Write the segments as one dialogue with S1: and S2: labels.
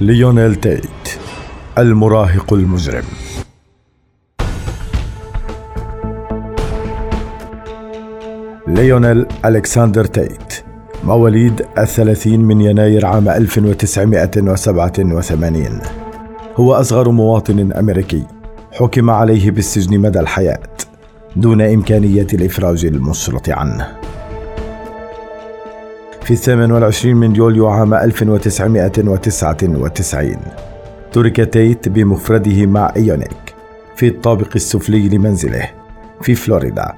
S1: ليونيل تيت المراهق المجرم. ليونيل ألكسندر تيت مواليد الثلاثين من يناير عام 1987 هو أصغر مواطن أمريكي حكم عليه بالسجن مدى الحياة دون إمكانية الإفراج المشروط عنه. في الثامن والعشرين من يوليو عام 1999 ترك تيت بمفرده مع إيونيك في الطابق السفلي لمنزله في فلوريدا.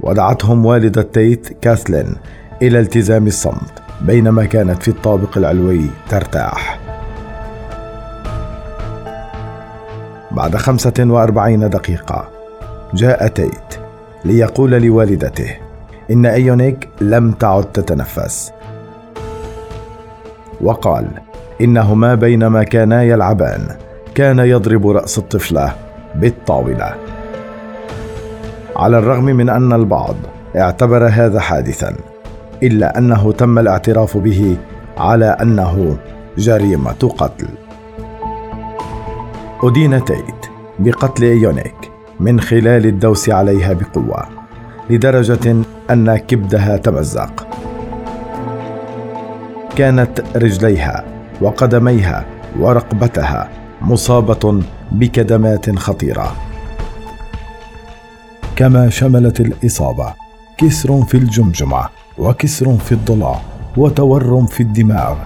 S1: ودعتهم والدة تيت كاثلين إلى التزام الصمت بينما كانت في الطابق العلوي ترتاح. بعد خمسة وأربعين دقيقة جاء تيت ليقول لوالدته إن أيونيك لم تعد تتنفس. وقال إنهما بينما كانا يلعبان كان يضرب رأس الطفلة بالطاولة. على الرغم من أن البعض اعتبر هذا حادثا إلا أنه تم الاعتراف به على أنه جريمة قتل. أدين تيت بقتل إيونيك من خلال الدوس عليها بقوة لدرجة أن كبدها تمزق. كانت رجليها وقدميها ورقبتها مصابة بكدمات خطيرة. كما شملت الإصابة كسر في الجمجمة وكسر في الضلع وتورم في الدماغ.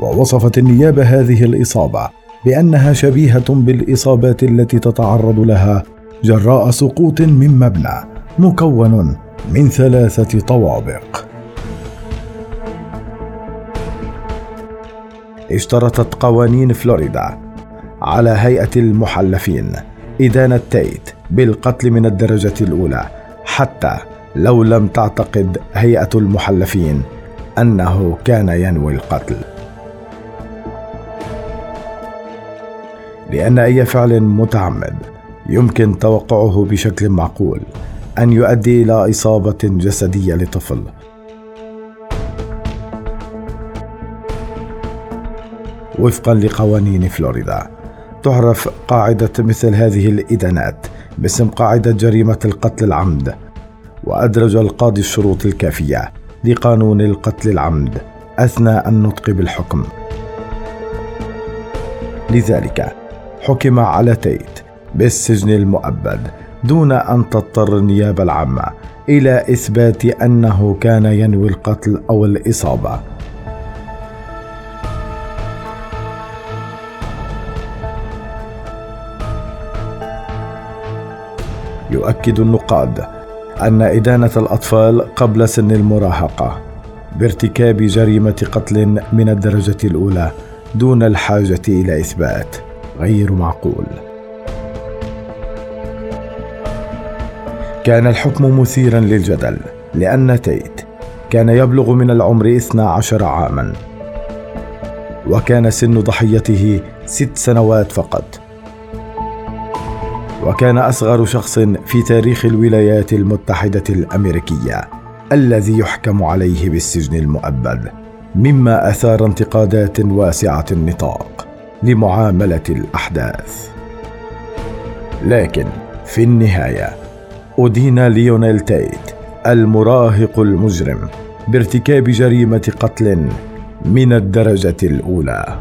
S1: ووصفت النيابة هذه الإصابة بأنها شبيهة بالإصابات التي تتعرض لها جراء سقوط من مبنى مكون من ثلاثة طوابق. اشترطت قوانين فلوريدا على هيئة المحلفين إدانة تيت بالقتل من الدرجة الأولى حتى لو لم تعتقد هيئة المحلفين أنه كان ينوي القتل. لأن أي فعل متعمد يمكن توقعه بشكل معقول أن يؤدي إلى إصابة جسدية لطفل. وفقا لقوانين فلوريدا تعرف قاعدة مثل هذه الإدانات باسم قاعدة جريمة القتل العمد وأدرج القاضي الشروط الكافية لقانون القتل العمد أثناء النطق بالحكم. لذلك حكم على تيت بالسجن المؤبد دون أن تضطر النيابه العامه إلى إثبات أنه كان ينوي القتل أو الإصابة. يؤكد النقاد أن إدانة الأطفال قبل سن المراهقة بارتكاب جريمة قتل من الدرجة الأولى دون الحاجة إلى إثبات غير معقول. كان الحكم مثيرا للجدل لأن تيت كان يبلغ من العمر 12 عاما. وكان سن ضحيته ست سنوات فقط. وكان أصغر شخص في تاريخ الولايات المتحدة الأمريكية الذي يحكم عليه بالسجن المؤبد مما أثار انتقادات واسعة النطاق لمعاملة الأحداث. لكن في النهاية أدين ليونيل تيت المراهق المجرم بارتكاب جريمة قتل من الدرجة الأولى.